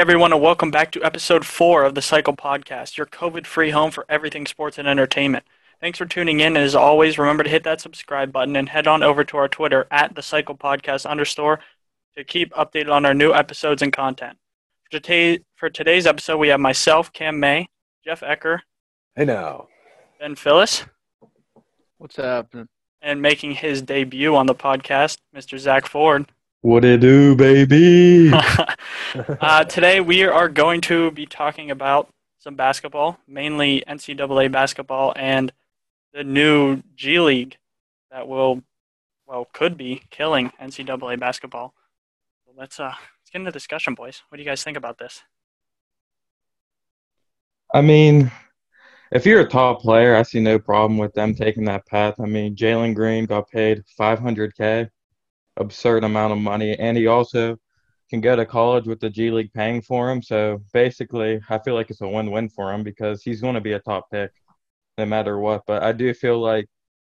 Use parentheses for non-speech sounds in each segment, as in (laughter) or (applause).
everyone, and welcome back to episode four of the Cycle Podcast, your COVID free home for everything sports and entertainment. Thanks for tuning in, and as always, remember to hit that subscribe button and head on over to our Twitter at the Cycle Podcast underscore to keep updated on our new episodes and content. For, today, for today's episode, we have myself, Cam May, Jeff Ecker, Hey now. Ben Phyllis, What's happening? and making his debut on the podcast, Mr. Zach Ford. What it do, baby? (laughs) uh, today we are going to be talking about some basketball, mainly NCAA basketball and the new G League that will, well, could be killing NCAA basketball. So let's uh, let's get into discussion, boys. What do you guys think about this? I mean, if you're a top player, I see no problem with them taking that path. I mean, Jalen Green got paid 500k, absurd amount of money, and he also can go to college with the G League paying for him. So basically, I feel like it's a win-win for him because he's going to be a top pick no matter what. But I do feel like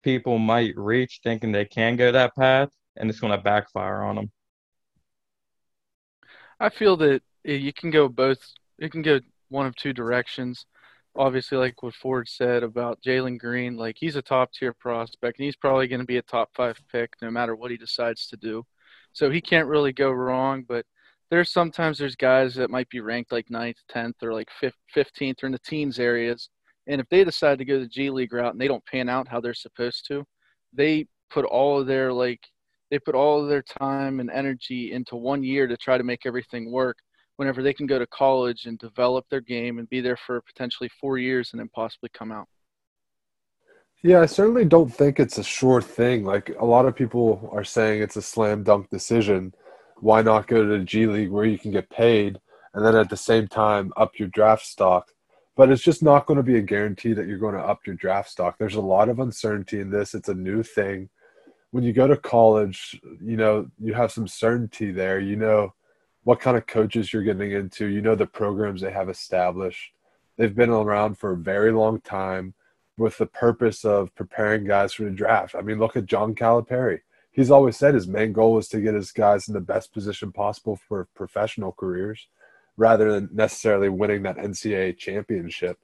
people might reach thinking they can go that path, and it's going to backfire on them. I feel that you can go both. You can go one of two directions. Obviously, like what Ford said about Jalen Green, like he's a top tier prospect, and he's probably going to be a top five pick no matter what he decides to do. So he can't really go wrong. But there's sometimes there's guys that might be ranked like ninth, tenth, or like fifteenth, or in the teens areas, and if they decide to go the G League route and they don't pan out how they're supposed to, they put all of their like they put all of their time and energy into one year to try to make everything work whenever they can go to college and develop their game and be there for potentially four years and then possibly come out. Yeah, I certainly don't think it's a sure thing. Like a lot of people are saying it's a slam dunk decision. Why not go to the G League where you can get paid and then at the same time up your draft stock? But it's just not going to be a guarantee that you're going to up your draft stock. There's a lot of uncertainty in this. It's a new thing. When you go to college, you know, you have some certainty there. You know what kind of coaches you're getting into. You know the programs they have established. They've been around for a very long time with the purpose of preparing guys for the draft. I mean, look at John Calipari. He's always said his main goal was to get his guys in the best position possible for professional careers rather than necessarily winning that NCAA championship.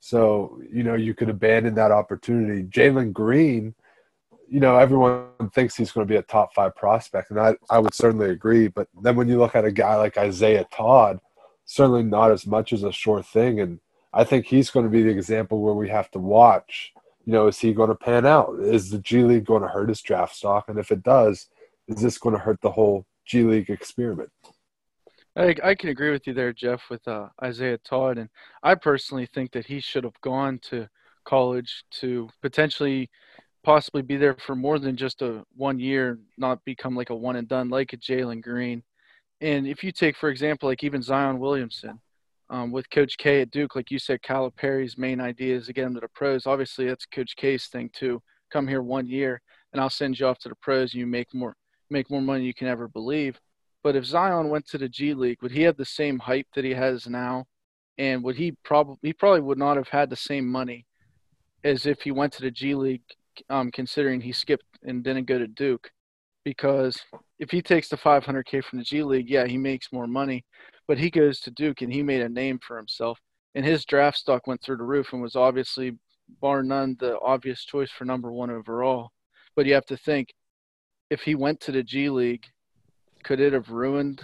So, you know, you could abandon that opportunity. Jalen Green, you know, everyone thinks he's going to be a top five prospect, and I, I would certainly agree. But then when you look at a guy like Isaiah Todd, certainly not as much as a sure thing. And I think he's going to be the example where we have to watch. You know, is he going to pan out? Is the G League going to hurt his draft stock? And if it does, is this going to hurt the whole G League experiment? I, I can agree with you there, Jeff, with uh, Isaiah Todd. And I personally think that he should have gone to college to potentially possibly be there for more than just a one year, not become like a one and done like a Jalen Green. And if you take, for example, like even Zion Williamson, um, with Coach K at Duke, like you said, Calipari's main idea is to get him to the pros. Obviously, that's Coach K's thing too. Come here one year, and I'll send you off to the pros, and you make more make more money you can ever believe. But if Zion went to the G League, would he have the same hype that he has now? And would he probably he probably would not have had the same money as if he went to the G League, um, considering he skipped and didn't go to Duke. Because if he takes the 500k from the G League, yeah, he makes more money. But he goes to Duke and he made a name for himself. And his draft stock went through the roof and was obviously, bar none, the obvious choice for number one overall. But you have to think, if he went to the G League, could it have ruined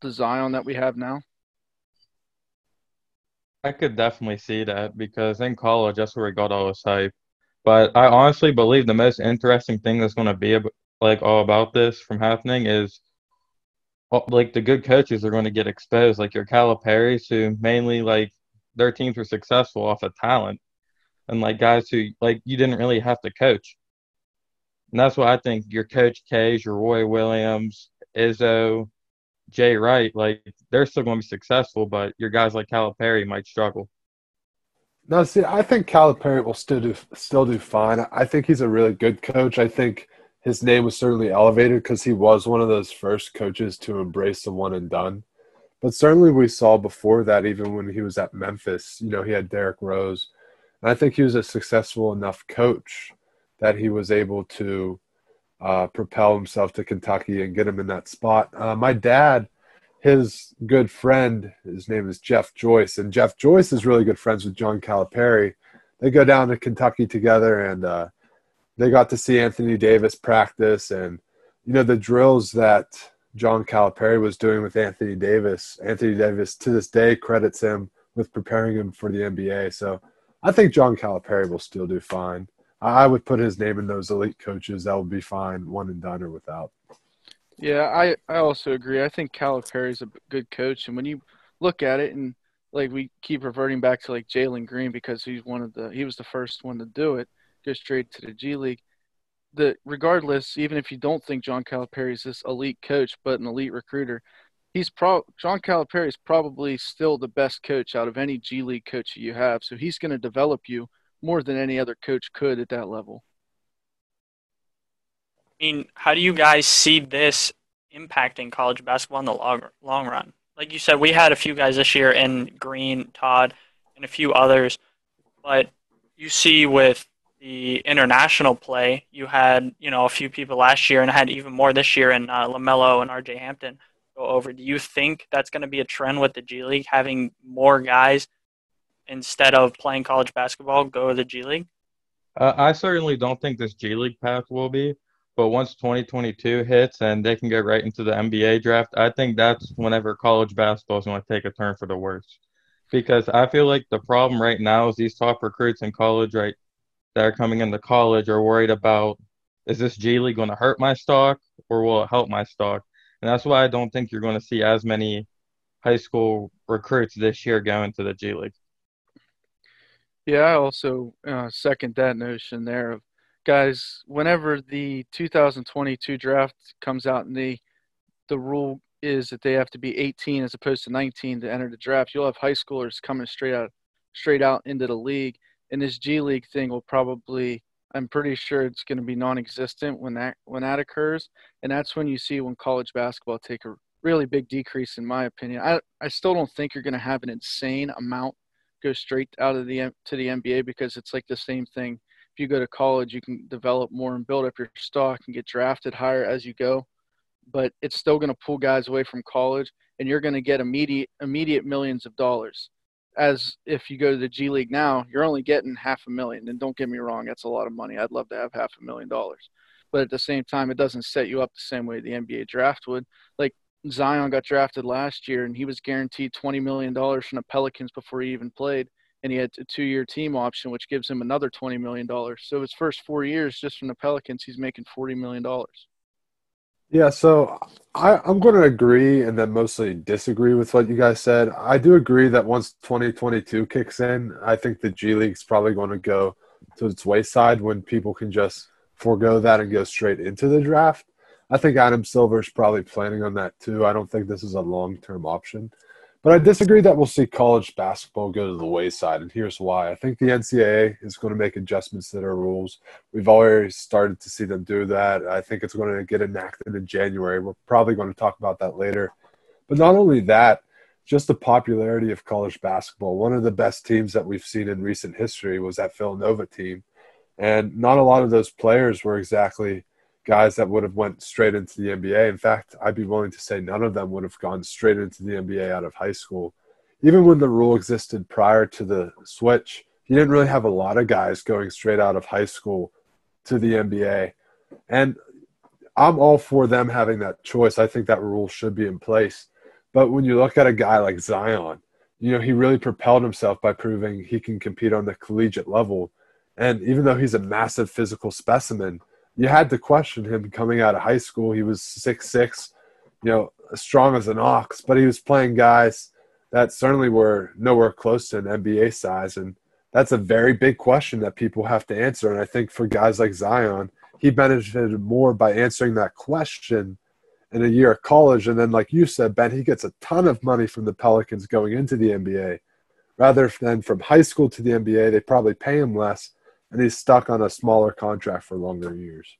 the Zion that we have now? I could definitely see that because in college, that's where he got all his hype. But I honestly believe the most interesting thing that's going to be like all about this from happening is uh, like the good coaches are going to get exposed, like your Caliparis, who mainly like their teams were successful off of talent, and like guys who like you didn't really have to coach. And that's why I think your Coach K's, your Roy Williams, Izzo, Jay Wright, like they're still going to be successful, but your guys like Calipari might struggle. No, see, I think Calipari will still do still do fine. I think he's a really good coach. I think his name was certainly elevated because he was one of those first coaches to embrace the one and done. But certainly we saw before that, even when he was at Memphis, you know, he had Derrick Rose. And I think he was a successful enough coach that he was able to uh, propel himself to Kentucky and get him in that spot. Uh, my dad, his good friend, his name is Jeff Joyce, and Jeff Joyce is really good friends with John Calipari. They go down to Kentucky together, and uh, they got to see Anthony Davis practice, and you know the drills that John Calipari was doing with Anthony Davis. Anthony Davis to this day credits him with preparing him for the NBA. So I think John Calipari will still do fine. I would put his name in those elite coaches. That would be fine, one and done or without. Yeah, I, I also agree. I think Calipari's a good coach, and when you look at it, and like we keep reverting back to like Jalen Green because he's one of the he was the first one to do it, go straight to the G League. The regardless, even if you don't think John Calipari is this elite coach, but an elite recruiter, he's pro John Calipari is probably still the best coach out of any G League coach you have. So he's going to develop you more than any other coach could at that level. I mean, how do you guys see this impacting college basketball in the long long run? Like you said, we had a few guys this year in Green, Todd, and a few others, but you see with the international play, you had you know a few people last year and had even more this year in uh, Lamelo and R.J. Hampton go over. Do you think that's going to be a trend with the G League having more guys instead of playing college basketball go to the G League? Uh, I certainly don't think this G League path will be. But once 2022 hits and they can get right into the NBA draft, I think that's whenever college basketball is going to take a turn for the worse. Because I feel like the problem right now is these top recruits in college, right, that are coming into college are worried about is this G League going to hurt my stock or will it help my stock? And that's why I don't think you're going to see as many high school recruits this year going to the G League. Yeah, I also uh, second that notion there of guys, whenever the 2022 draft comes out and the the rule is that they have to be 18 as opposed to 19 to enter the draft, you'll have high schoolers coming straight out straight out into the league. And this G League thing will probably I'm pretty sure it's going to be non-existent when that when that occurs, and that's when you see when college basketball take a really big decrease, in my opinion. I I still don't think you're going to have an insane amount go straight out of the to the NBA because it's like the same thing if you go to college, you can develop more and build up your stock and get drafted higher as you go. But it's still going to pull guys away from college, and you're going to get immediate immediate millions of dollars. As if you go to the G League now, you're only getting half a million. And don't get me wrong, that's a lot of money. I'd love to have half a million dollars. But at the same time, it doesn't set you up the same way the NBA draft would. Like Zion got drafted last year, and he was guaranteed $20 million from the Pelicans before he even played and he had a two-year team option, which gives him another twenty million dollars. So his first four years, just from the Pelicans, he's making forty million dollars. Yeah, so I, I'm going to agree and then mostly disagree with what you guys said. I do agree that once 2022 kicks in, I think the G League's probably going to go to its wayside when people can just forego that and go straight into the draft. I think Adam Silver is probably planning on that too. I don't think this is a long term option. But I disagree that we'll see college basketball go to the wayside, and here's why. I think the NCAA is going to make adjustments to their rules. We've already started to see them do that. I think it's going to get enacted in January. We're probably going to talk about that later. But not only that, just the popularity of college basketball. One of the best teams that we've seen in recent history was that Villanova team. And not a lot of those players were exactly guys that would have went straight into the NBA. In fact, I'd be willing to say none of them would have gone straight into the NBA out of high school. Even when the rule existed prior to the switch, you didn't really have a lot of guys going straight out of high school to the NBA. And I'm all for them having that choice. I think that rule should be in place. But when you look at a guy like Zion, you know, he really propelled himself by proving he can compete on the collegiate level. And even though he's a massive physical specimen, you had to question him coming out of high school. He was six six, you know, as strong as an ox, but he was playing guys that certainly were nowhere close to an NBA size, and that's a very big question that people have to answer. And I think for guys like Zion, he benefited more by answering that question in a year of college, and then, like you said, Ben, he gets a ton of money from the Pelicans going into the NBA, rather than from high school to the NBA. They probably pay him less and he's stuck on a smaller contract for longer years.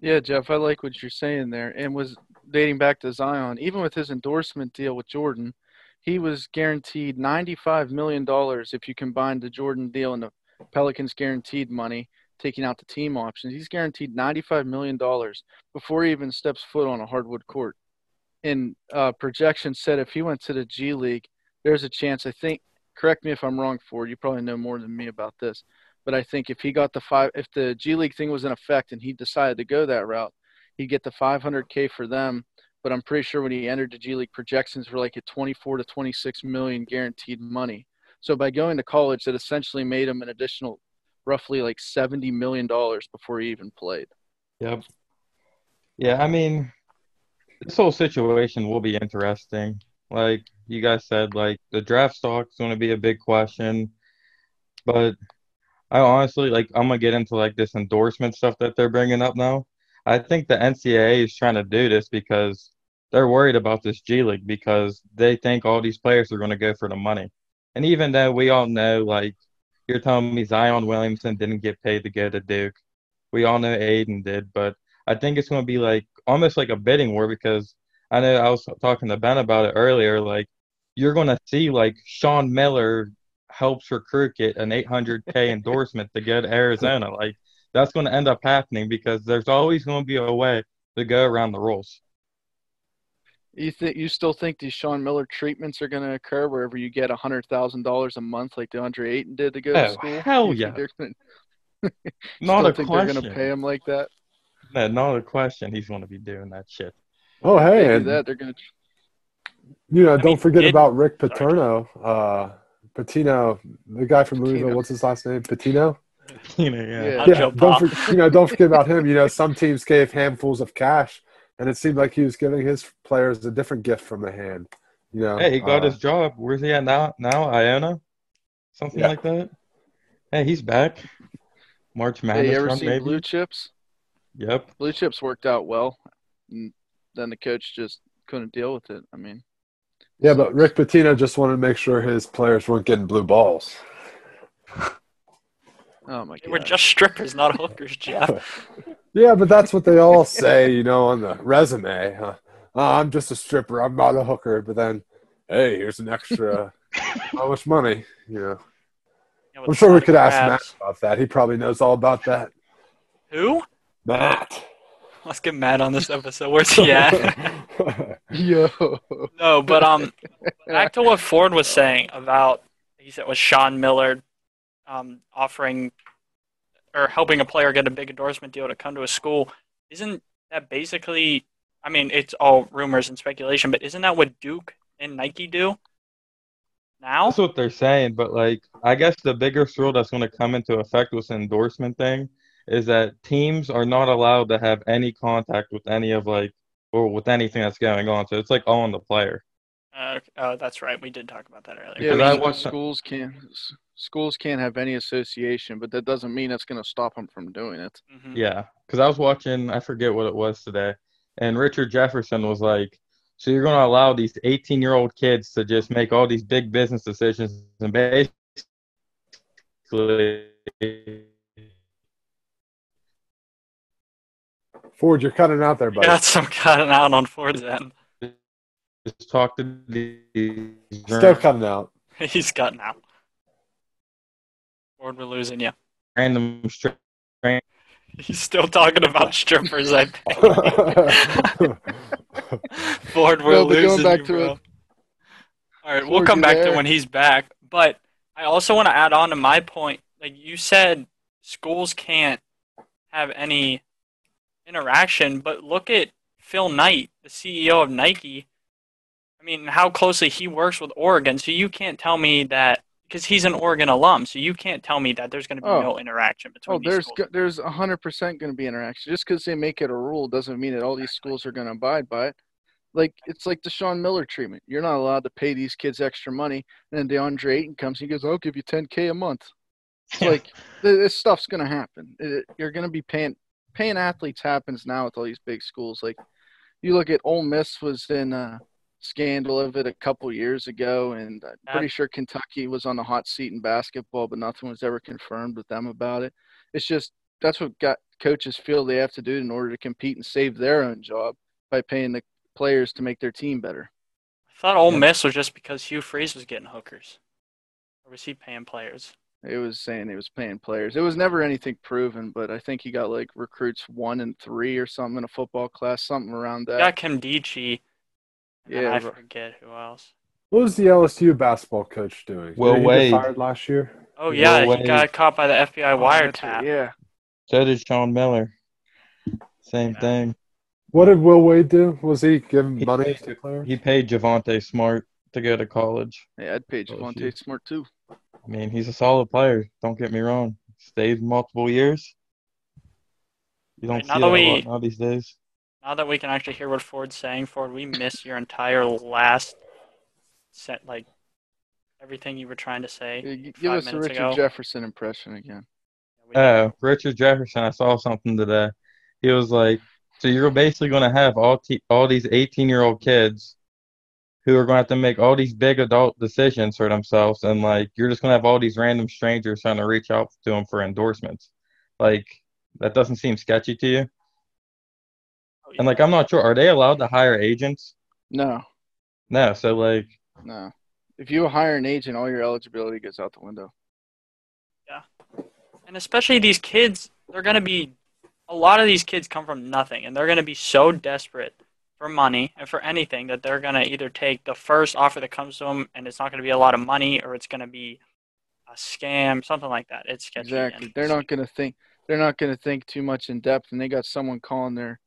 Yeah, Jeff, I like what you're saying there. And was dating back to Zion, even with his endorsement deal with Jordan, he was guaranteed $95 million if you combine the Jordan deal and the Pelicans guaranteed money, taking out the team options. He's guaranteed $95 million before he even steps foot on a hardwood court. in uh, projection said if he went to the G League, there's a chance. I think. Correct me if I'm wrong. Ford, you probably know more than me about this, but I think if he got the five, if the G League thing was in effect and he decided to go that route, he'd get the 500k for them. But I'm pretty sure when he entered the G League, projections were like at 24 to 26 million guaranteed money. So by going to college, that essentially made him an additional roughly like 70 million dollars before he even played. Yep. Yeah, I mean, this whole situation will be interesting. Like you guys said, like the draft stock is going to be a big question, but I honestly like I'm gonna get into like this endorsement stuff that they're bringing up now. I think the NCAA is trying to do this because they're worried about this G League because they think all these players are going to go for the money. And even though we all know, like, you're telling me Zion Williamson didn't get paid to go to Duke, we all know Aden did, but I think it's going to be like almost like a bidding war because I know I was talking to Ben about it earlier. Like, you're going to see like Sean Miller helps recruit get an 800k (laughs) endorsement to go to Arizona. Like, that's going to end up happening because there's always going to be a way to go around the rules. You think you still think these Sean Miller treatments are going to occur wherever you get a hundred thousand dollars a month, like DeAndre Ayton did to go oh, to school? Hell You yeah! gonna- (laughs) Not a think question. they're going to pay him like that? No, not a question. He's going to be doing that shit. Oh, They hey, do and that. They're going to. you know, I don't mean, forget about Rick Paterno, uh, Pitino, the guy from Louisville. What's his last name? Pitino. Pitino, yeah. Yeah. Yeah, don't for, you know, don't forget about (laughs) him. You know, some teams gave handfuls of cash, and it seemed like he was giving his players a different gift from the hand. You know, Hey, he got uh, his job. Where's he at now? Now Iona, something Yeah. like that. Hey, he's back. March Hey, Madness you ever run, seen maybe. Blue Chips? Yep. Blue Chips worked out well. And then the coach just couldn't deal with it. I mean, Yeah, but Rick Pitino just wanted to make sure his players weren't getting blue balls. (laughs) oh my god, we're just strippers, not hookers, Jeff. (laughs) Yeah, but that's what they all say, you know, on the resume. Huh? Oh, I'm just a stripper. I'm not a hooker. But then, hey, here's an extra. (laughs) how much money? You know, Yeah, I'm sure we could ask Matt about that. He probably knows all about that. Who? Matt. (laughs) Let's get mad on this episode. (laughs) Where's he at? (laughs) Yo. no, but um, back to what Ford was saying about he said was Sean Miller, um, offering or helping a player get a big endorsement deal to come to a school. Isn't that basically? I mean, it's all rumors and speculation, but isn't that what Duke and Nike do now? That's what they're saying, but like I guess the biggest rule that's going to come into effect with the endorsement thing is that teams are not allowed to have any contact with any of like or with anything that's going on. So it's like all on the player. Uh, oh, that's right. We did talk about that earlier. Yeah, Because I I mean, schools can't schools can't have any association, but that doesn't mean it's going to stop them from doing it. Mhm. Yeah, because I was watching, I forget what it was today, and Richard Jefferson was like, "So you're going to allow these 18 year old kids to just make all these big business decisions and basically." Ford, you're cutting out there, buddy. Got some cutting out on Ford's end. Just talk to these Still cutting out. (laughs) He's cutting out. Ford, we're losing you. random straight. He's still talking about strippers, I think. (laughs) Ford, we're No, but going losing back you, to bro. it- All right, we'll come you back to there? when he's back. But I also want to add on to my point. Like you said, schools can't have any interaction, but look at Phil Knight, the CEO of Nike. I mean, how closely he works with Oregon. So you can't tell me that because he's an Oregon alum. So you can't tell me that there's going to be Oh. no interaction between Oh, there's schools. go- there's a hundred percent going to be interaction. Just because they make it a rule doesn't mean that all these schools are going to abide by it. Like it's like the Sean Miller treatment. You're not allowed to pay these kids extra money, and then DeAndre Ayton comes. And he goes, "I'll give you 10k a month." It's (laughs) like this stuff's going to happen. It, you're going to be paying paying athletes happens now with all these big schools. Like you look at Ole Miss was in a scandal of it a couple years ago, and I'm pretty sure Kentucky was on the hot seat in basketball, but nothing was ever confirmed with them about it. It's just that's what got coaches feel they have to do in order to compete and save their own job by paying the players to make their team better. I thought Ole Yeah. Miss was just because Hugh Freeze was getting hookers. Or was he paying players? It was saying he was paying players. It was never anything proven, but I think he got like recruits one and three or something in a football class, something around that. He got Nkemdiche Yeah, I forget who else. What was the LSU basketball coach doing? Will Did he Wade. get fired last year? Oh yeah, Will he Wade. got caught by the FBI Oh, that's wiretap. right, Yeah. So did Sean Miller. Same Yeah. thing. What did Will Wade do? Was he giving He money paid- to players? He paid Javonte Smart to go to college. Yeah, I'd pay Oh, Javonte. Smart too. I mean, he's a solid player. Don't get me wrong. Stayed multiple years. You don't Right, now see that that a lot now these days. Now that we can actually hear what Ford's saying, Ford, we missed your entire last set, like everything you were trying to say. Yeah, g- like, give five us a minutes Richard ago. Jefferson impression again. We- Oh, Richard Jefferson. I saw something today. He was like, "So you're basically going to have all te- all these 18 year old kids who are going to have to make all these big adult decisions for themselves, and like you're just going to have all these random strangers trying to reach out to them for endorsements. Like that doesn't seem sketchy to you. Oh, And like I'm not sure, are they allowed to hire agents? No, No. So like, no. If you hire an agent, all your eligibility goes out the window. Yeah. And especially these kids, they're gonna be. A lot of these kids come from nothing, and they're gonna be so desperate for money and for anything that they're gonna either take the first offer that comes to them, and it's not gonna be a lot of money, or it's gonna be a scam, something like that. It's. Exactly. They're not going to think. They're not going to think too much in depth, and they got someone calling their,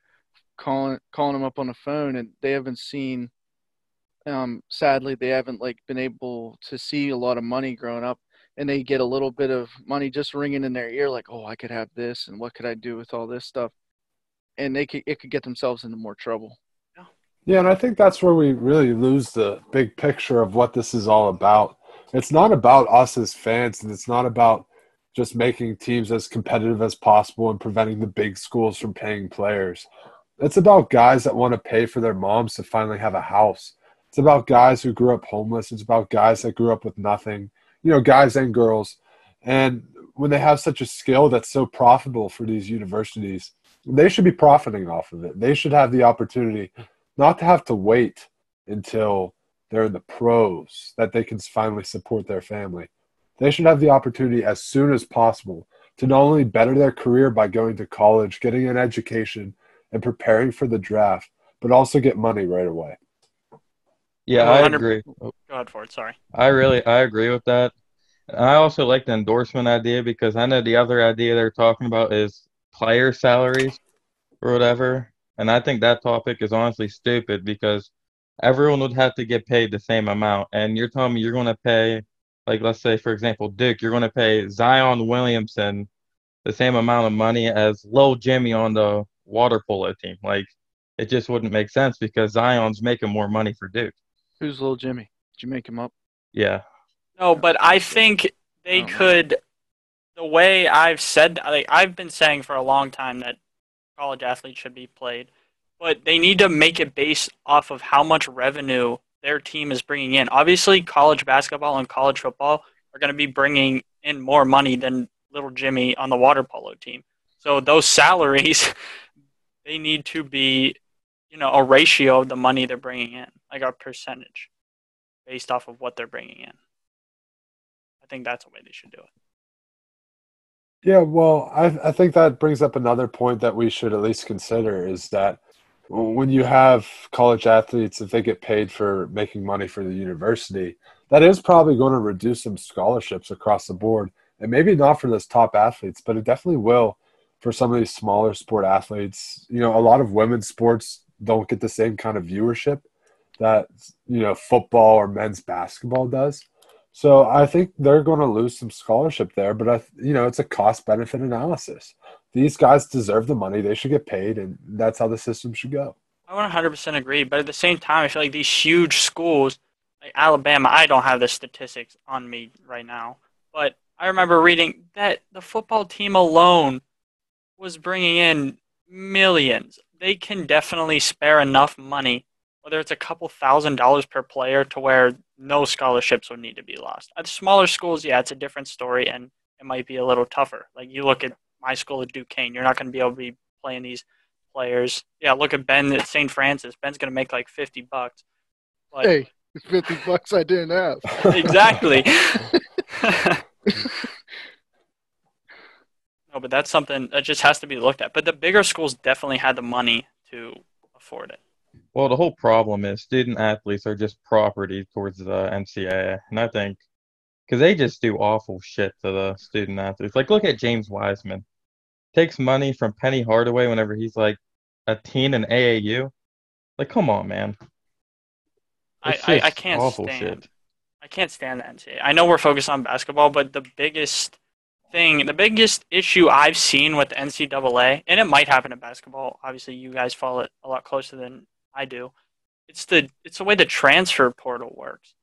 calling calling them up on the phone, and they haven't seen. Um, sadly, they haven't like been able to see a lot of money growing up, and they get a little bit of money just ringing in their ear, like, "Oh, I could have this, and what could I do with all this stuff?" And they could it could get themselves into more trouble. Yeah, and I think that's where we really lose the big picture of what this is all about. It's not about us as fans, and it's not about just making teams as competitive as possible and preventing the big schools from paying players. It's about guys that want to pay for their moms to finally have a house. It's about guys who grew up homeless. It's about guys that grew up with nothing, you know, guys and girls. And when they have such a skill that's so profitable for these universities, they should be profiting off of it. They should have the opportunity not to have to wait until they're in the pros that they can finally support their family. They should have the opportunity as soon as possible to not only better their career by going to college, getting an education, and preparing for the draft, but also get money right away. yeah, I agree. Go ahead for it. Sorry. I really I agree with that. I also like the endorsement idea because I know the other idea they're talking about is player salaries or whatever. And I think that topic is honestly stupid because everyone would have to get paid the same amount. And you're telling me you're going to pay, like, let's say, for example, Duke, you're going to pay Zion Williamson the same amount of money as Lil Jimmy on the water polo team. Like, it just wouldn't make sense because Zion's making more money for Duke. Who's little Jimmy? Did you make him up? Yeah. No, but I think they Oh, man. could. The way I've said, like I've been saying for a long time that college athletes should be played, but they need to make it based off of how much revenue their team is bringing in. Obviously, college basketball and college football are going to be bringing in more money than little Jimmy on the water polo team. So those salaries, (laughs) they need to be, you know, a ratio of the money they're bringing in, like a percentage, based off of what they're bringing in. I think that's the way they should do it. Yeah, well, I, I think that brings up another point that we should at least consider is that when you have college athletes, if they get paid for making money for the university, that is probably going to reduce some scholarships across the board. And maybe not for those top athletes, but it definitely will for some of these smaller sport athletes. You know, a lot of women's sports don't get the same kind of viewership that, you know, football or men's basketball does. So I think they're going to lose some scholarship there, but I, you know, it's a cost benefit analysis. These guys deserve the money; they should get paid, and that's how the system should go. I 100% agree, but at the same time, I feel like these huge schools, like Alabama, I don't have the statistics on me right now, but I remember reading that the football team alone was bringing in millions. They can definitely spare enough money, whether it's a couple thousand dollars per player, to where no scholarships would need to be lost. At smaller schools, yeah, it's a different story, and it might be a little tougher. Like you look at my school at Duquesne, you're not going to be able to be playing these players. Yeah, look at Ben at St. Francis. Ben's going to make like 50 bucks. But Hey, fifty bucks I didn't have. (laughs) exactly. (laughs) no, but that's something that just has to be looked at. But the bigger schools definitely had the money to afford it. Well, the whole problem is student athletes are just property towards the NCAA, and I think because they just do awful shit to the student athletes. Like, look at James Wiseman, takes money from Penny Hardaway whenever he's like a teen in AAU. Like, come on, man. I, I, I can't awful stand. shit. I can't stand the NCAA. I know we're focused on basketball, but the biggest thing, the biggest issue I've seen with the NCAA, and it might happen in basketball. Obviously, you guys follow it a lot closer than I do. It's the it's the way the transfer portal works.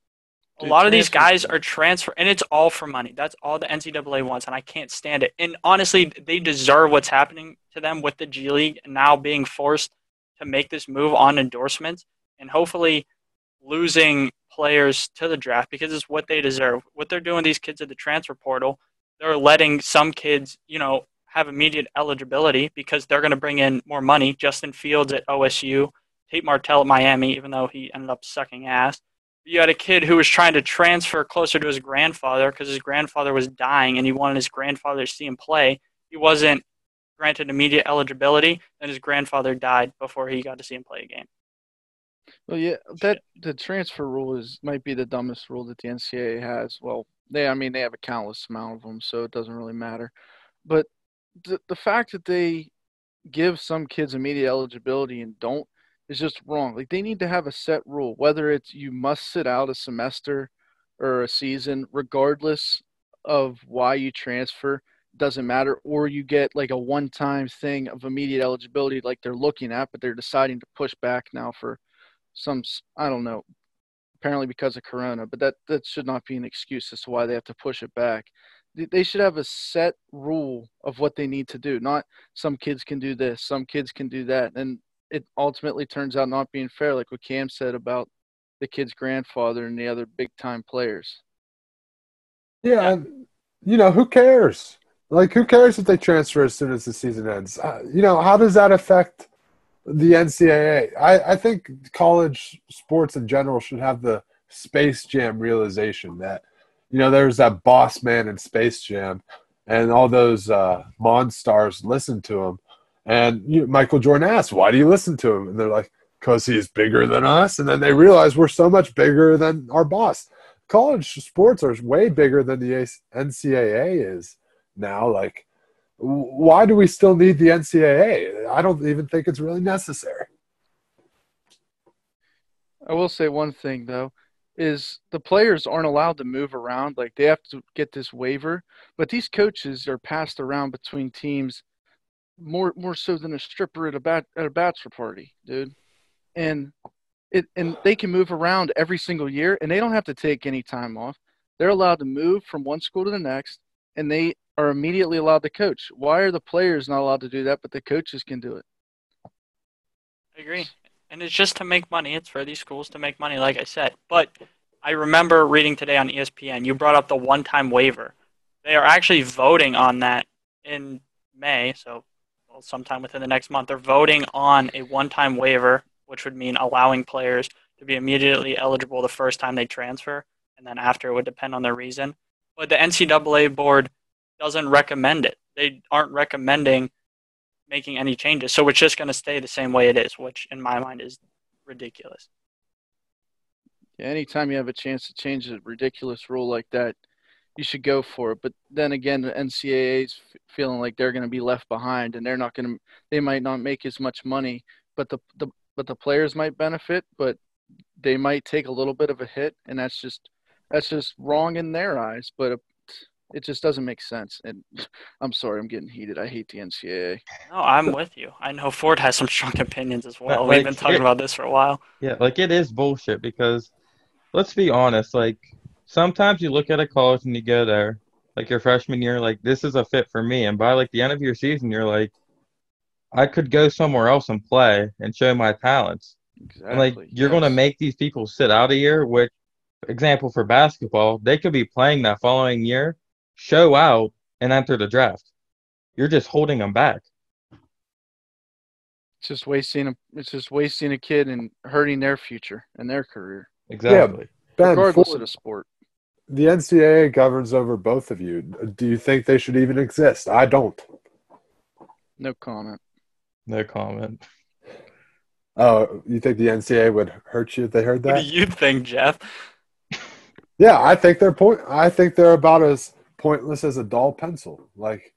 A Dude, lot of these guys are transfer, and it's all for money. That's all the NCAA wants, and I can't stand it. And honestly, they deserve what's happening to them with the G League now being forced to make this move on endorsements, and hopefully losing players to the draft because it's what they deserve. What they're doing, these kids at the transfer portal, they're letting some kids, you know, have immediate eligibility because they're going to bring in more money. Justin Fields at OSU, Tate Martell at Miami, even though he ended up sucking ass. You had a kid who was trying to transfer closer to his grandfather because his grandfather was dying and he wanted his grandfather to see him play. He wasn't granted immediate eligibility, and his grandfather died before he got to see him play a game. Well, yeah, that the transfer rule is might be the dumbest rule that the NCAA has. Well, they, I mean, they have a countless amount of them, so it doesn't really matter. But the the fact that they give some kids immediate eligibility and don't is just wrong. Like they need to have a set rule, whether it's you must sit out a semester or a season, regardless of why you transfer, doesn't matter, or you get like a one time thing of immediate eligibility, like they're looking at, but they're deciding to push back now for some I don't know, apparently because of Corona, but that that should not be an excuse as to why they have to push it back. They- should have a set rule of what they need to do. Not some kids can do this, some kids can do that, and it ultimately turns out not being fair, like what Cam said about the kid's grandfather and the other big time players. Yeah, and, you know, who cares? Like, who cares if they transfer as soon as the season ends? Uh, you know, how does that affect the NCAA? I, I think college sports in general should have the Space Jam realization that, you know, there's that boss man in Space Jam, and all those uh, Monstars listen to him. And you, Michael Jordan asks, "Why do you listen to him?" And they're like, "Cause he's bigger than us." And then they realize we're so much bigger than our boss college sports are way bigger than the NCAA is now. Like, why do we still need the NCAA? I don't even think it's really necessary. I will say one thing though, is the players aren't allowed to move around. Like they have to get this waiver, but these coaches are passed around between teams more more so than a stripper at a bat at a bachelor party, dude. And it and they can move around every single year, and they don't have to take any time off. They're allowed to move from one school to the next, and they are immediately allowed to coach. Why are the players not allowed to do that, but the coaches can do it? I agree. And it's just to make money. It's for these schools to make money, like I said. But I remember reading today on ESPN, you brought up the one time waiver. They are actually voting on that in May, so sometime within the next month. They're voting on a one time waiver, which would mean allowing players to be immediately eligible the first time they transfer, and then after it would depend on their reason. But the NCAA board doesn't recommend it. They aren't recommending making any changes. So it's just going to stay the same way it is, which in my mind is ridiculous. Yeah, anytime you have a chance to change a ridiculous rule like that, you should go for it. But then again, the NCAA's f- feeling like they're going to be left behind, and they're not going to. They might not make as much money, but the the but the players might benefit, but they might take a little bit of a hit, and that's just that's just wrong in their eyes. But it, it just doesn't make sense. And (laughs) I'm sorry, I'm getting heated. I hate the NCAA. No, I'm with you. I know Ford has some strong opinions as well. Like, (laughs) We've been talking it- about this for a while. Yeah, like it is bullshit because let's be honest, like sometimes you look at a college and you go there, like your freshman year, like this is a fit for me. And by like the end of your season, you're like, I could go somewhere else and play and show my talents. Exactly. And like you're gonna make these people sit out a year, which example for basketball, they could be playing that following year, show out, and enter the draft. You're just holding them back. It's just wasting a. It's just wasting a kid and hurting their future and their career, Exactly. Ben, regardless for- of the sport. The NCAA governs over both of you. Do you think they should even exist? I don't. No comment. No comment. Oh, you think the NCAA would hurt you if they heard that? What that? do you think, Jeff? (laughs) Yeah, I think they're point. I think they're about as pointless as a dull pencil. Like,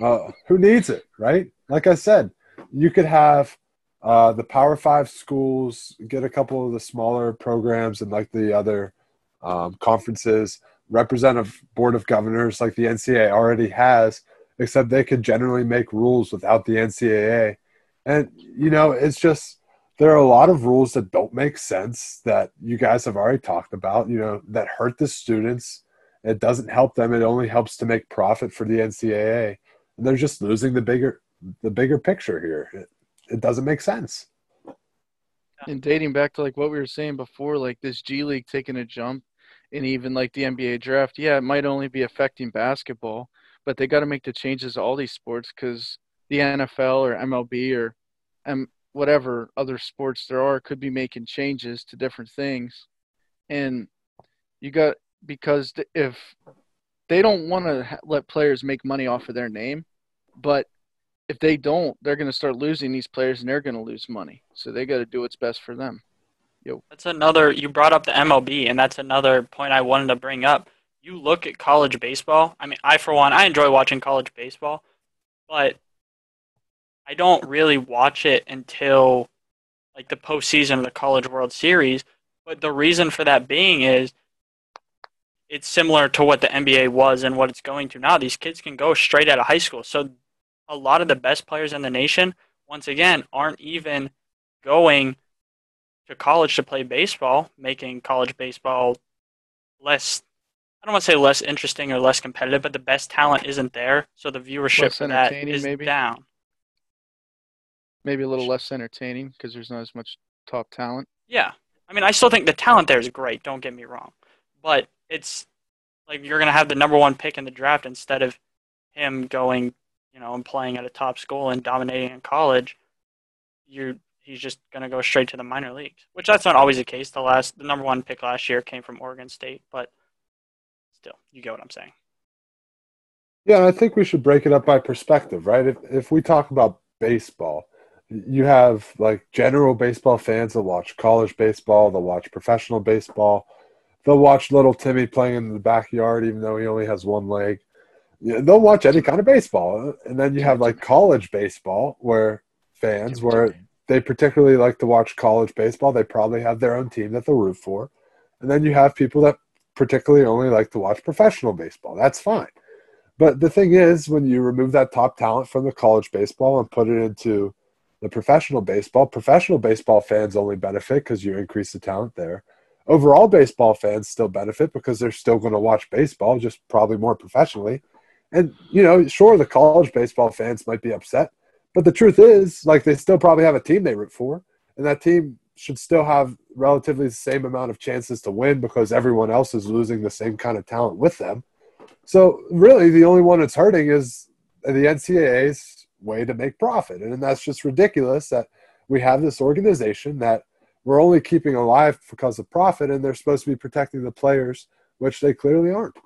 uh, who needs it, right? Like I said, you could have uh, the Power Five schools get a couple of the smaller programs and like the other um, conferences represent a board of governors like the NCAA already has, except they could generally make rules without the NCAA. And you know, it's just there are a lot of rules that don't make sense that you guys have already talked about, you know, that hurt the students. It doesn't help them. It only helps to make profit for the NCAA. And they're just losing the bigger the bigger picture here. It, it doesn't make sense. And dating back to like what we were saying before, like this G League taking a jump and even like the NBA draft, yeah, it might only be affecting basketball, but they got to make the changes to all these sports because the NFL or MLB or M- whatever other sports there are could be making changes to different things. And you got because if they don't want to let players make money off of their name, but if they don't, they're going to start losing these players and they're going to lose money. So they got to do what's best for them. That's another. You brought up the MLB, and that's another point I wanted to bring up. You look at college baseball. I mean, I for one, I enjoy watching college baseball, but I don't really watch it until like the postseason of the College World Series. But the reason for that being is it's similar to what the NBA was and what it's going to now. These kids can go straight out of high school. So a lot of the best players in the nation, once again, aren't even going to college to play baseball, making college baseball less I don't want to say less interesting or less competitive, but the best talent isn't there, so the viewership Less for that is maybe? down. Maybe a little less entertaining because there's not as much top talent. Yeah. I mean, I still think the talent there is great, don't get me wrong. But it's like you're going to have the number 1 pick in the draft instead of him going, you know, and playing at a top school and dominating in college. You he's just going to go straight to the minor leagues, which that's not always the case. The last the number 1 pick last year came from Oregon State, but still, you get what I'm saying. Yeah, I think we should break it up by perspective, right? If if we talk about baseball, you have like general baseball fans that watch college baseball, they'll watch professional baseball, they'll watch little Timmy playing in the backyard even though he only has one leg. Yeah, they'll watch any kind of baseball. And then you have like college baseball where fans where they particularly like to watch college baseball, they probably have their own team that they'll root for. And then you have people that particularly only like to watch professional baseball. That's fine. But the thing is, when you remove that top talent from the college baseball and put it into the professional baseball, professional baseball fans only benefit because you increase the talent there. Overall, baseball fans still benefit because they're still going to watch baseball, just probably more professionally. And, you know, sure, the college baseball fans might be upset, but the truth is, like, they still probably have a team they root for, and that team should still have relatively the same amount of chances to win because everyone else is losing the same kind of talent with them. So really, the only one that's hurting is the NCAA's way to make profit, and that's just ridiculous that we have this organization that we're only keeping alive because of profit, and they're supposed to be protecting the players, which they clearly aren't.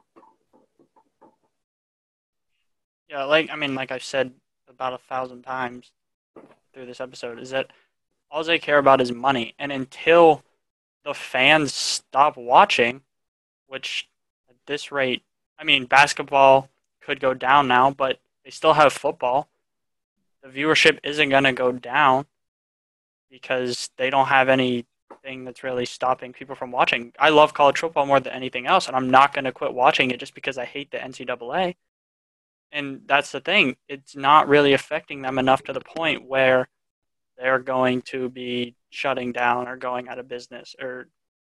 Yeah, like I mean, like I've said about a thousand times through this episode, is that all they care about is money, and until the fans stop watching, which at this rate, I mean, basketball could go down now, but they still have football. The viewership isn't going to go down because they don't have anything that's really stopping people from watching. I love college football more than anything else, and I'm not going to quit watching it just because I hate the NCAA. And that's the thing; it's not really affecting them enough to the point where they're going to be shutting down or going out of business, or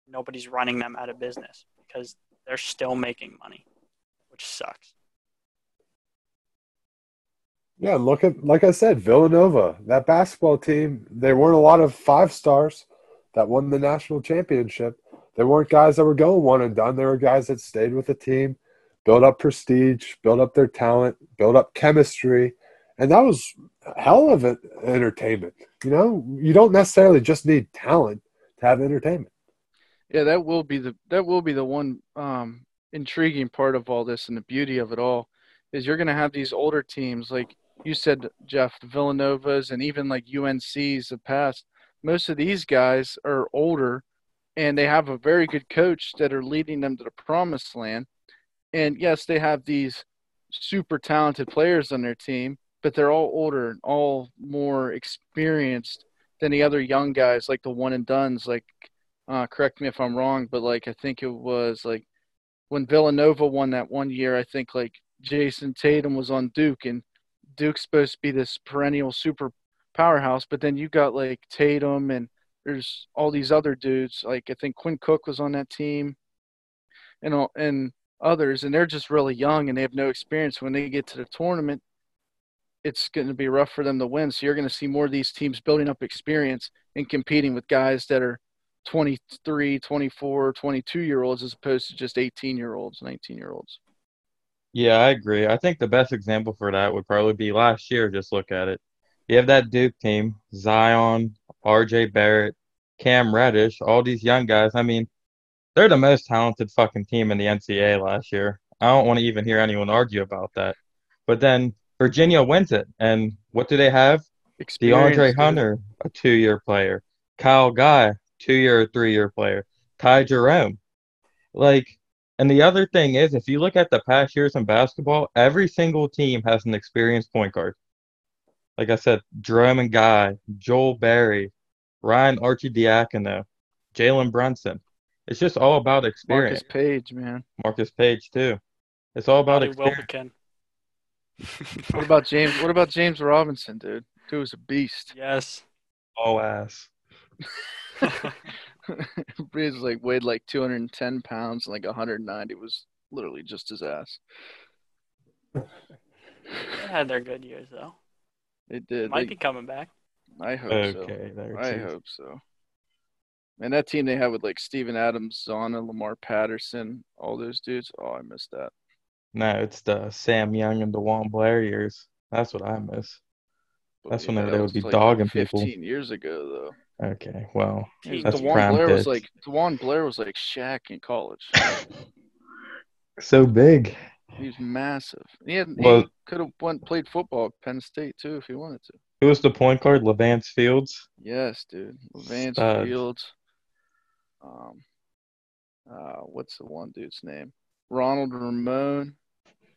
nobody's running them out of business because they're still making money, which sucks. Yeah, look at like I said, Villanova, that basketball team, they weren't a lot of five stars that won the national championship. They weren't guys that were going one and done. They were guys that stayed with the team, built up prestige, build up their talent, build up chemistry, and that was hell of an entertainment. You know, you don't necessarily just need talent to have entertainment. Yeah, that will be the that will be the one um, intriguing part of all this and the beauty of it all is you're going to have these older teams like you said, Jeff, Villanovas and even like UNC's the past most of these guys are older and they have a very good coach that are leading them to the promised land. And yes, they have these super talented players on their team, but they're all older and all more experienced than the other young guys, like the one and dones. Like, uh, correct me if I'm wrong, but like I think it was like when Villanova won that one year, I think like Jayson Tatum was on Duke, and Duke's supposed to be this perennial super powerhouse, but then you got like Tatum and there's all these other dudes. Like I think Quinn Cook was on that team, and all, and others, and they're just really young and they have no experience. When they get to the tournament, it's going to be rough for them to win. So you're going to see more of these teams building up experience and competing with guys that are 23, 24, 22 year olds as opposed to just 18 year olds, 19 year olds. Yeah, I agree. I think the best example for that would probably be last year. Just look at it. You have that Duke team, Zion, RJ Barrett, Cam Reddish, all these young guys. I mean, they're the most talented fucking team in the NCAA last year. I don't want to even hear anyone argue about that. But then Virginia wins it. And what do they have? Experience, DeAndre. Hunter, a two year player. Kyle Guy, two year or three year player. Ty Jerome. Like, and the other thing is, if you look at the past years in basketball, every single team has an experienced point guard. Like I said, Jerome and Guy, Joel Berry, Ryan Arcidiacono, Jalen Brunson. It's just all about experience. Marcus Paige, man. Marcus Paige too. It's all about Bobby experience. Wilbekin. (laughs) What about James? What about James Robinson, dude? Dude was a beast. yes. All ass. (laughs) Breeze was like weighed like 210 pounds, and like 190 was literally just his ass. they had their good years though. They did. Might They- be coming back. I hope so. Okay, there I hope so. And that team they had with like Steven Adams, Zanna, Lamar Patterson, all those dudes. Oh, I missed that. No, it's the Sam Young and DeJuan Blair years. That's what I miss. But That's yeah, whenever that they would be like, dogging people. 15 years ago, though. Okay, well, Team That's DeJuan prime Blair was like DeJuan Blair was like Shaq in college. (laughs) so big. he was massive. He had Well- he could have went played football at Penn State too if he wanted to. Who was the point guard? Levance Fields. Yes, dude. Levance Stud. Fields. Um, uh, what's the one dude's name? Ronald Ramon,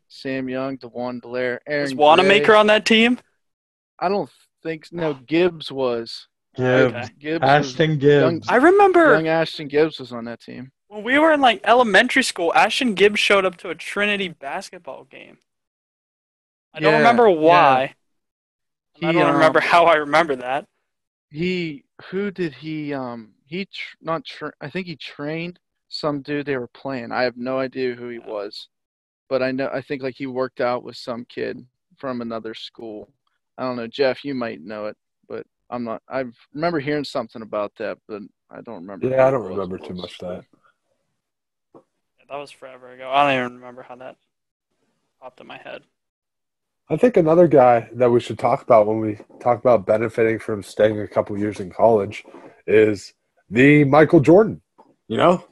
Sam Young, DeJuan Blair, Aaron. Was Wanamaker on that team? I don't think no. Gibbs was. Gibbs. Okay. Gibbs was, Ashton Gibbs. I remember young Ashton Gibbs was on that team. when we were in like elementary school, Ashton Gibbs showed up to a Trinity basketball game. I don't remember why. and I He, don't remember um, how I remember that. He who did he um he tr- not tra- I think he trained some dude they were playing. I have no idea who he was, but I know I think like he worked out with some kid from another school. I don't know, Jeff. You might know it, but I'm not. I remember hearing something about that, but I don't remember. Yeah, I don't remember too much of that. That was forever ago. I don't even remember how that popped in my head. I think another guy that we should talk about when we talk about benefiting from staying a couple years in college is the Michael Jordan. You know,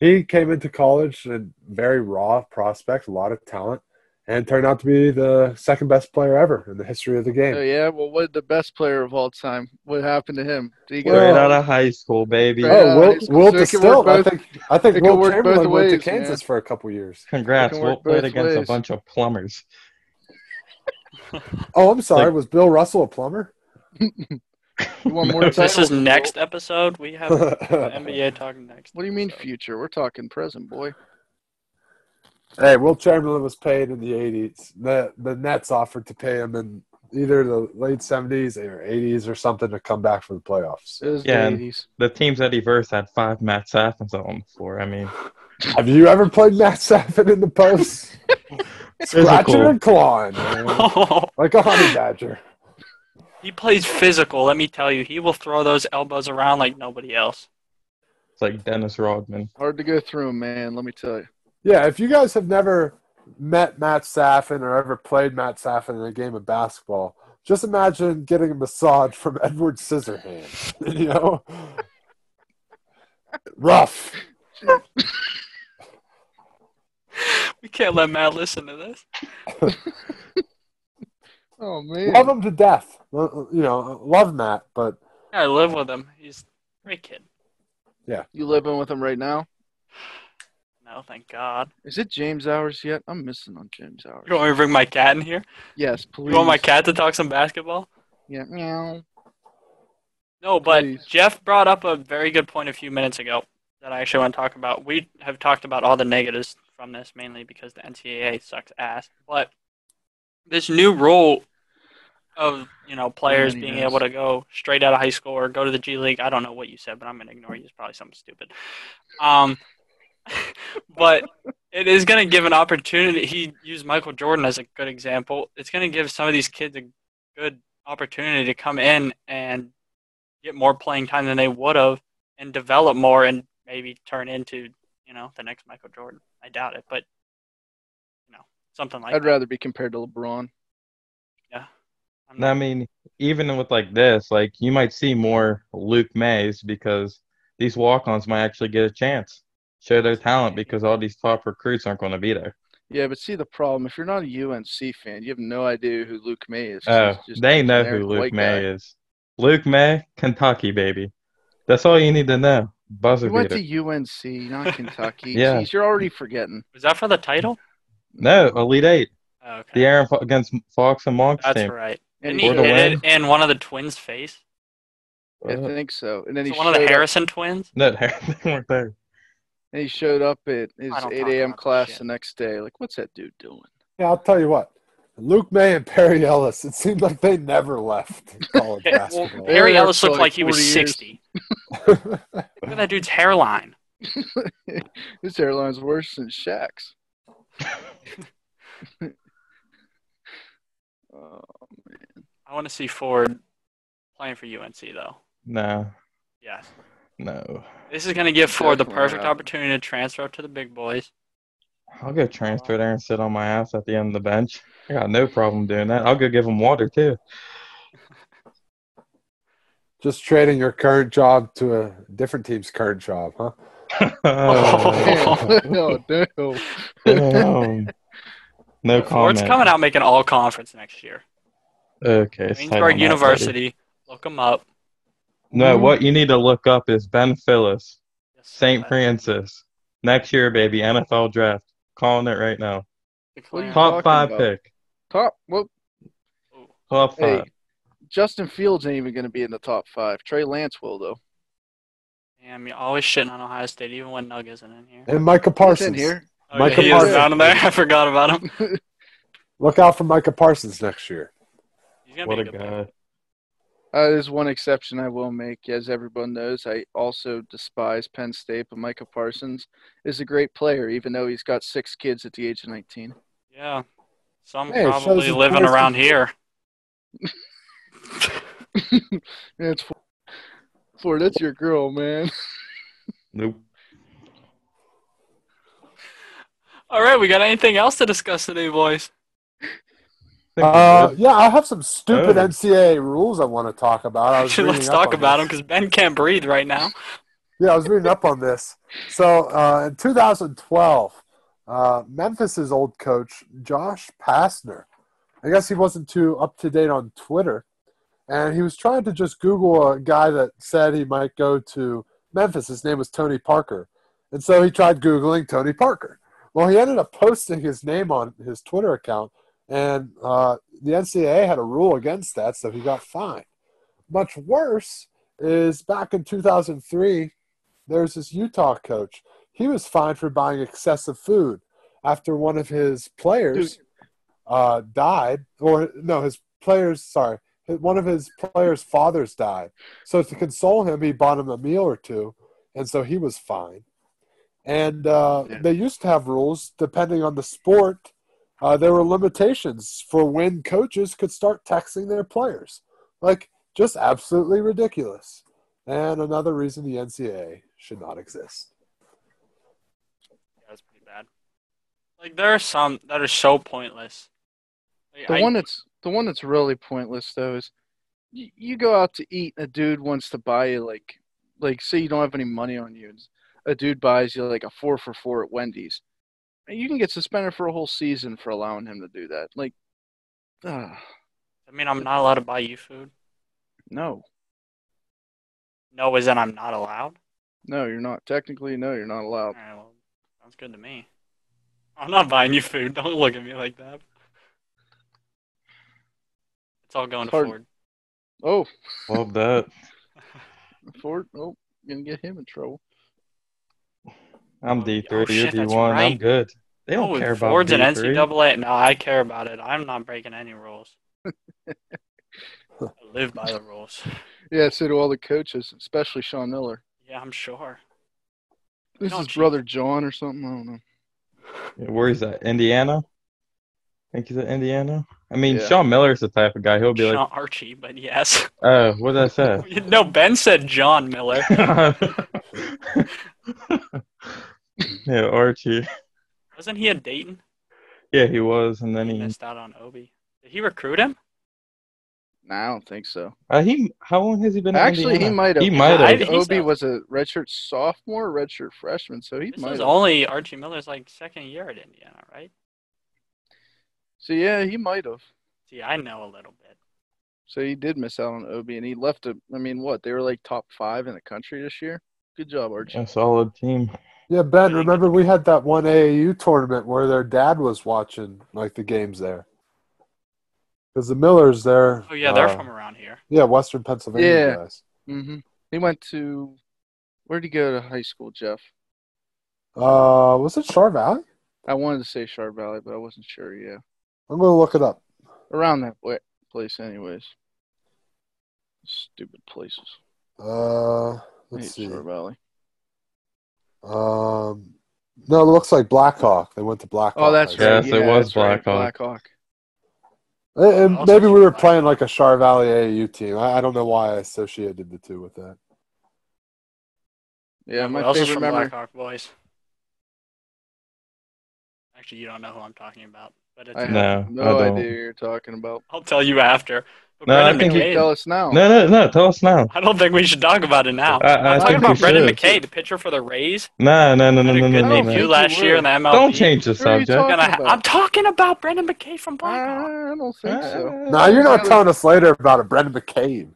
he came into college a very raw prospect, a lot of talent, and turned out to be the second best player ever in the history of the game. Oh yeah, well, what the best player of all time? What happened to him? Did he get Straight Well- out of high school, baby. Straight Oh, of Wilt, high so it can distilled. work I think I think it can Wilt work both Chamberlain went to ways, man. Kansas for a couple years. Congrats. It can Wilt work played against ways. a bunch of plumbers. (laughs) Oh, I'm sorry. Like- was Bill Russell a plumber? (laughs) One (laughs) more time. This is next episode. We have (laughs) the NBA talking next. What do you mean episode. future? We're talking present, boy. Hey, Wilt Chamberlain was paid in the '80s. The the Nets offered to pay him in either the late '70s or '80s or something to come back for the playoffs. It was Yeah, the 80s. The teams that he versed had five Matt Saffins on the floor. I mean, (laughs) Have you ever played Matt Saffin in the post? Scratching and clawing, man. like a honey badger. He plays physical. Let me tell you, he will throw those elbows around like nobody else. it's like Dennis Rodman. Hard to go through 'em, man. Let me tell you. Yeah, if you guys have never met Matt Saffin or ever played Matt Saffin in a game of basketball, just imagine getting a massage from (laughs) Edward Scissorhands. (laughs) You know, rough. (laughs) We can't let Matt listen to this. Oh man. Love him to death. You know, love Matt, but Yeah, I live with him. He's a great kid. Yeah, you living with him right now? No, thank God. Is it James hours yet? I'm missing on James hours. You want me to bring my cat in here? Yes, please. You want my cat to talk some basketball? Yeah, meow. No, but Please. Jeff brought up a very good point a few minutes ago that I actually want to talk about. We have talked about all the negatives from this mainly because the NCAA sucks ass. But this new rule of you know players many being does. able to go straight out of high school or go to the G League. I don't know what you said, but I'm gonna ignore you. It's probably something stupid. Um, (laughs) but it is gonna give an opportunity. He used Michael Jordan as a good example. It's gonna give some of these kids a good opportunity to come in and get more playing time than they would have and develop more and maybe turn into you know the next Michael Jordan. I doubt it, but something like I'd that. rather be compared to LeBron. I'm I mean, even with like this, like you might see more Luke Mayes because these walk-ons might actually get a chance, show their talent because all these top recruits aren't going to be there. Yeah, but see the problem if you're not a UNC fan, you have no idea who Luke Maye is. Oh, just they know who Luke white May guy. is. Luke Maye, Kentucky baby. That's all you need to know. Buzzer He went beater. to UNC, not Kentucky. (laughs) Yeah. Jeez, you're already forgetting. was that for the title? No, Elite Eight. Oh, okay. The Aaron Fo- against Fox and Monk's That's team. right. And he he For the hit showed, win. it in one of the twins' face? I think so. And then Is he one of the showed up- Harrison twins? no, (laughs) they weren't there. And he showed up at his 8 a.m. class the next day. Like, what's that dude doing? Yeah, I'll tell you what. Luke Maye and Perry Ellis, it seemed like they never left (laughs) college Yeah, well, basketball. Harry Ellis looked like like he was years. 60. Look at that dude's hairline. (laughs) His hairline's worse than Shaq's. Oh, I want to see Ford playing for UNC, though. No, Yes. no. This is going to give Ford the perfect not. opportunity to transfer up to the big boys. I'll go transfer there and sit on my ass at the end of the bench. I got no problem doing that. I'll go give them water too. Just trading your current job to a different team's current job, huh? Oh. (laughs) oh no, no. Damn. No Ford's coming out making all conference next year. Okay. it's tight on Greensburg that. University. Look them up. No, mm-hmm. what you need to look up is Ben Phillips, Yes, St. Francis. Next year, baby, NFL draft. Calling it right now. What are you Top five about? pick. Top. Well, Top hey, five. Justin Fields ain't even going to be in the top five. Trey Lance will, though. Damn, you're always shitting on Ohio State, even when Nug isn't in here. And Micah He's Parsons. in here. Oh, Micah yeah, he is Parsons. down in there. (laughs) I forgot about him. (laughs) Look out for Micah Parsons next year. He's What be a a guy. Uh, there's one exception I will make. As everyone knows, I also despise Penn State, but Micah Parsons is a great player, even though he's got six kids at the age of 19. Yeah. Some Hey, probably living around here. Yeah, (laughs) it's Ford. Ford, that's your girl, man. (laughs) Nope. All right, we got anything else to discuss today, boys? I think we're Uh, yeah, I have some stupid Oh. NCAA rules I want to talk about. I was (laughs) Actually, let's talk about this. him because Ben can't breathe right now. Yeah, I was reading up on this. So uh, in 2012, uh, Memphis's old coach, Josh Pastner, I guess he wasn't too up to date on Twitter, and he was trying to just Google a guy that said he might go to Memphis. His name was Tony Parker, and so he tried Googling Tony Parker. Well, he ended up posting his name on his Twitter account, and uh, the NCAA had a rule against that, so he got fined. Much worse is back in 2003 there's this Utah coach. He was fined for buying excessive food after one of his players uh, died, or no, his players. Sorry, one of his players' fathers died. So to console him, he bought him a meal or two, and so he was fine. And uh, Yeah. they used to have rules depending on the sport. Uh, there were limitations for when coaches could start texting their players, like just absolutely ridiculous. And another reason the NCAA should not exist. That's pretty bad. Like there are some that are so pointless. The I- one that's the one that's really pointless though is you, you go out to eat. And a dude wants to buy you like like say you don't have any money on you. and A dude buys you like a four for four at Wendy's. And you can get suspended for a whole season for allowing him to do that. Like, ah, I mean, I'm not allowed to buy you food. no. No, is that I'm not allowed? No, you're not. Technically, no, you're not allowed. right, well, sounds good to me. I'm not buying you food. Don't look at me like that. It's all going to Ford. Oh, Love that. (laughs) Ford. Oh, gonna get him in trouble. I'm Oh, D oh, three. You're shit, D that's one. I'm good. They don't oh, care about Ford's an D3. NCAA. No, I care about it. I'm not breaking any rules. (laughs) I live by the rules. Yeah, so do all the coaches, especially Sean Miller. Yeah, I'm sure. This is cheat. brother John or something. I don't know. Yeah, Where is that? Indiana? think he's at Indiana. I mean, Yeah. Sean Miller's the type of guy. He'll be like, Sean Archie, but yes. "Oh, what did I say?" (laughs) No, Ben said John Miller. (laughs) yeah, Archie. Wasn't he a Dayton? Yeah, he was, and then He he, missed out on Obi. Did he recruit him? Nah, I don't think so. uh, he. How long has he been? at Actually, he might have. He might have. think Obi so. was a redshirt sophomore, redshirt freshman, so he This might was have. only Archie Miller's like second year at Indiana, right? So yeah, he might have. See, I know a little bit. So he did miss out on Obi, and he left a. I mean, what they were like top five in the country this year. Good job, Archie. A solid team. Yeah, Ben, remember we had that one AAU tournament where their dad was watching like the games there. Because the Millers there. Oh yeah, they're uh, from around here. Yeah, Western Pennsylvania Yeah. guys. hmm He went to. Where did he go to high school, Jeff? Uh, was it Char Valley? I wanted to say Char Valley, but I wasn't sure. Yeah, I'm gonna look it up. around that wa- place, anyways. Stupid places. Uh, I let's see. Char Valley. Um, no, it looks like Blackhawk. They went to Blackhawk. Oh, that's right. Yes, think. it was that's right, Blackhawk. Blackhawk. And- and maybe we were playing like a Char Valley AAU team. I, I don't know why I associated the two with that. Yeah, Who my else is favorite from memory. Blackhawk boys? Actually, you don't know who I'm talking about, but it's, I No, have I no don't. idea who you're talking about. I'll tell you after. But No, I think Can you McKay. tell us now? No, no, no. Tell us now. I don't think we should talk about it now. I- I I'm talking about Brendan should. McKay, the pitcher for the Rays. No, no, no, no, Had a no, good no, no. debut last year in the MLB. Don't change the Who are you subject. talking- ha- I'm talking about Brendan McKay from Blackhawk. I don't think so. Uh, now you're not telling us later about a Brendan McCabe.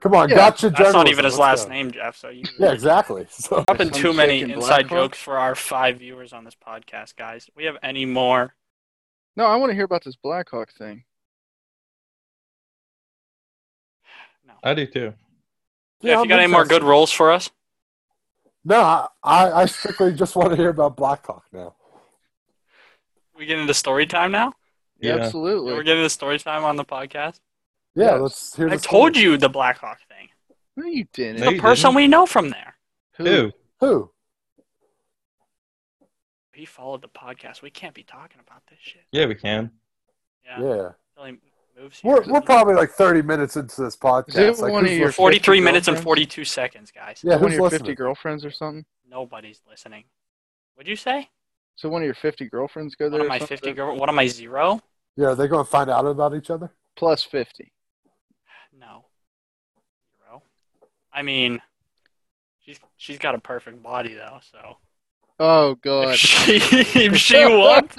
Come on, Yeah, gotcha. That's not even his Let's last go. name, Jeff. So you Yeah, exactly. (laughs) So, dropping Some too many inside jokes for our five viewers on this podcast, guys. We have any more? No, I want to hear about this Blackhawk thing. No. I do too. Yeah, if you got any more good interested. roles for us? No, I, I I strictly just want to hear about Blackhawk now. We get into story time now. Yeah. Absolutely. We're getting into story time on the podcast. Yeah, Yes. let's hear. I the told story. you the Blackhawk thing. No, you didn't. No, The you person didn't. we know from there. Who? Who? He followed the podcast. We can't be talking about this shit. Yeah, we can. Yeah. Yeah, Until he moves here. we're we're probably like 30 minutes into this podcast. Is Like, one of your 43 minutes and 42 seconds, guys. Yeah, one of who's your listening? 50 girlfriends or something? Nobody's listening. What'd you say? So one of your 50 girlfriends go there? One there? of my 50 girl. What am I zero? Yeah, are they going to find out about each other? Plus 50. No. Zero. I mean, she's she's got a perfect body though. So Oh, if God. she if she what? (laughs)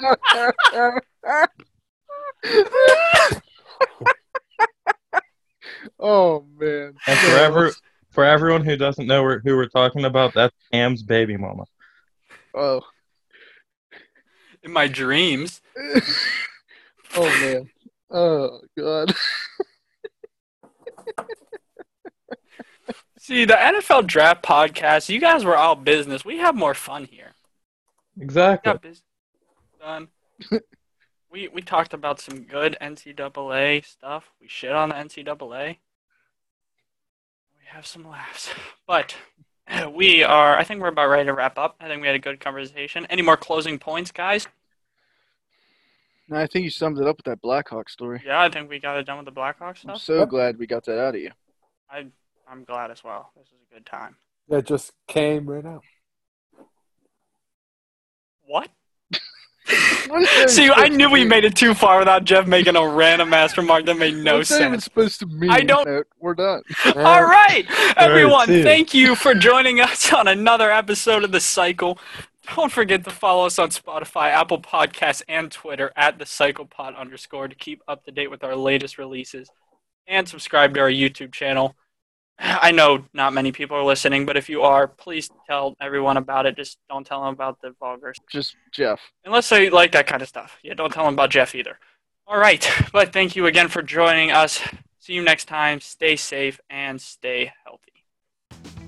oh, man. And for ever, for everyone who doesn't know who we're talking about, that's Cam's baby mama. Oh. In my dreams. (laughs) oh, man. Oh, God. See, the NFL Draft Podcast. You guys were all business. We have more fun here. Exactly. got business done. (laughs) we we talked about some good NCAA stuff. We shit on the NCAA. We have some laughs, but (laughs) we are. I think we're about ready to wrap up. I think we had a good conversation. Any more closing points, guys? No, I think you summed it up with that Blackhawk story. Yeah, I think we got it done with the Blackhawks I'm so Yep. glad we got that out of you. I I'm glad as well. This is a good time. Yeah, it just came right out. What? What is See, I knew to we mean? made it too far without Jeff making a random ass remark that made no What's that even sense. supposed to mean? I don't- No, We're done. (laughs) All right, everyone, see you. thank you for joining us on another episode of The Cycle. Don't forget to follow us on Spotify, Apple Podcasts, and Twitter at the CyclePod underscore to keep up to date with our latest releases. And subscribe to our YouTube channel. I know not many people are listening, but if you are, please tell everyone about it. Just don't tell them about the vulgars. Just Jeff. Unless they like that kind of stuff. Yeah, don't tell them about Jeff either. All right. But thank you again for joining us. See you next time. Stay safe and stay healthy.